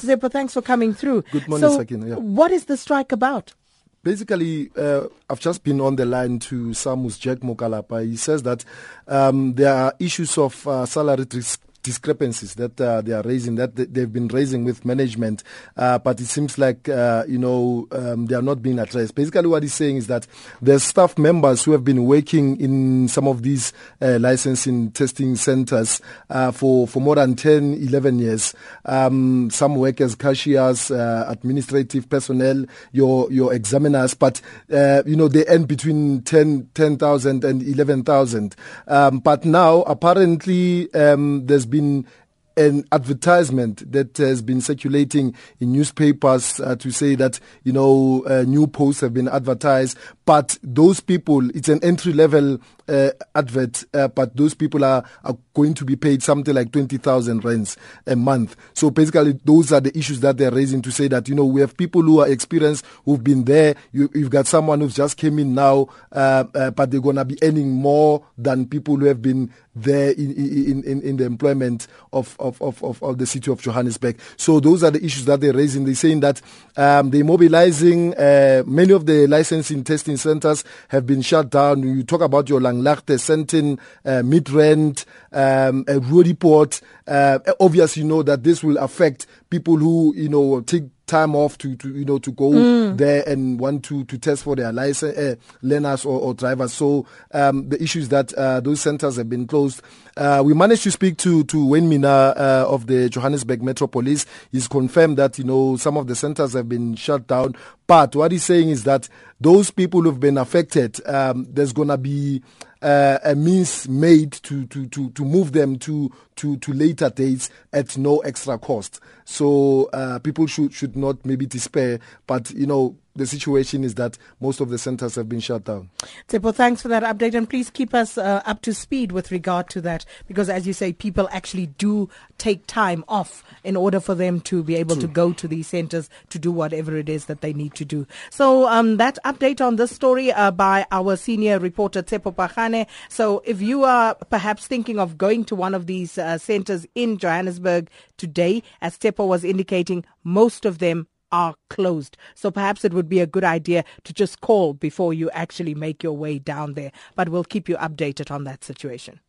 Tsepo, thanks for coming through. Good morning, so, Sakina. Yeah. What is the strike about? Basically, uh, I've just been on the line to Samus Jack Mokalapa. He says that um, there are issues of uh, salary dis- discrepancies that uh, they are raising, that they've been raising with management, uh, but it seems like, uh, you know, um, they are not being addressed. Basically, what he's saying is that there's staff members who have been working in some of these uh, licensing testing centers uh, for, for more than 10, 11 years. Um, some work as cashiers, uh, administrative personnel, your, your examiners, but, you know, they earn between 10, 10,000 and 11,000. Um, but now, apparently, um, there's been an advertisement that has been circulating in newspapers uh, to say that you know uh, new posts have been advertised. But those people it's an entry level uh, advert uh, but those people are, are going to be paid something like 20,000 rands a month. So basically those are the issues that they're raising to say that you know we have people who are experienced who've been there. You, have got someone who's just came in now uh, uh, but they're going to be earning more than people who have been there in, in, in, in the employment of, of, of, of, of the city of Johannesburg. So those are the issues that they're raising. They're saying that um, they're mobilizing uh, many of the licensing testing centers have been shut down. You talk about your Langlaagte, Sandton, uh, Midrand, um, Roodepoort. Uh, obviously, you know that this will affect people who, you know, take time off to, to you know to go mm. there and want to to test for their license uh, learners or, or, drivers. So um, the issue is that uh, those centers have been closed. Uh, we managed to speak to to Wayne Minnaar uh, of the Johannesburg Metro Police. He's confirmed that you know some of the centers have been shut down, but what he's saying is that those people who've been affected, um, there's gonna be uh, a means made to, to, to, to move them to, to, to later dates at no extra cost. So uh, people should, should not maybe despair, but you know, the situation is that most of the centers have been shut down. Tsepo, thanks for that update. And please keep us uh, up to speed with regard to that because, as you say, people actually do take time off in order for them to be able True. to go to these centers to do whatever it is that they need to do. So, um, that update on this story uh, by our senior reporter, Tsepo Pagane. So, if you are perhaps thinking of going to one of these uh, centers in Johannesburg today, as Tsepo was indicating, most of them are closed. So perhaps it would be a good idea to just call before you actually make your way down there. But we'll keep you updated on that situation.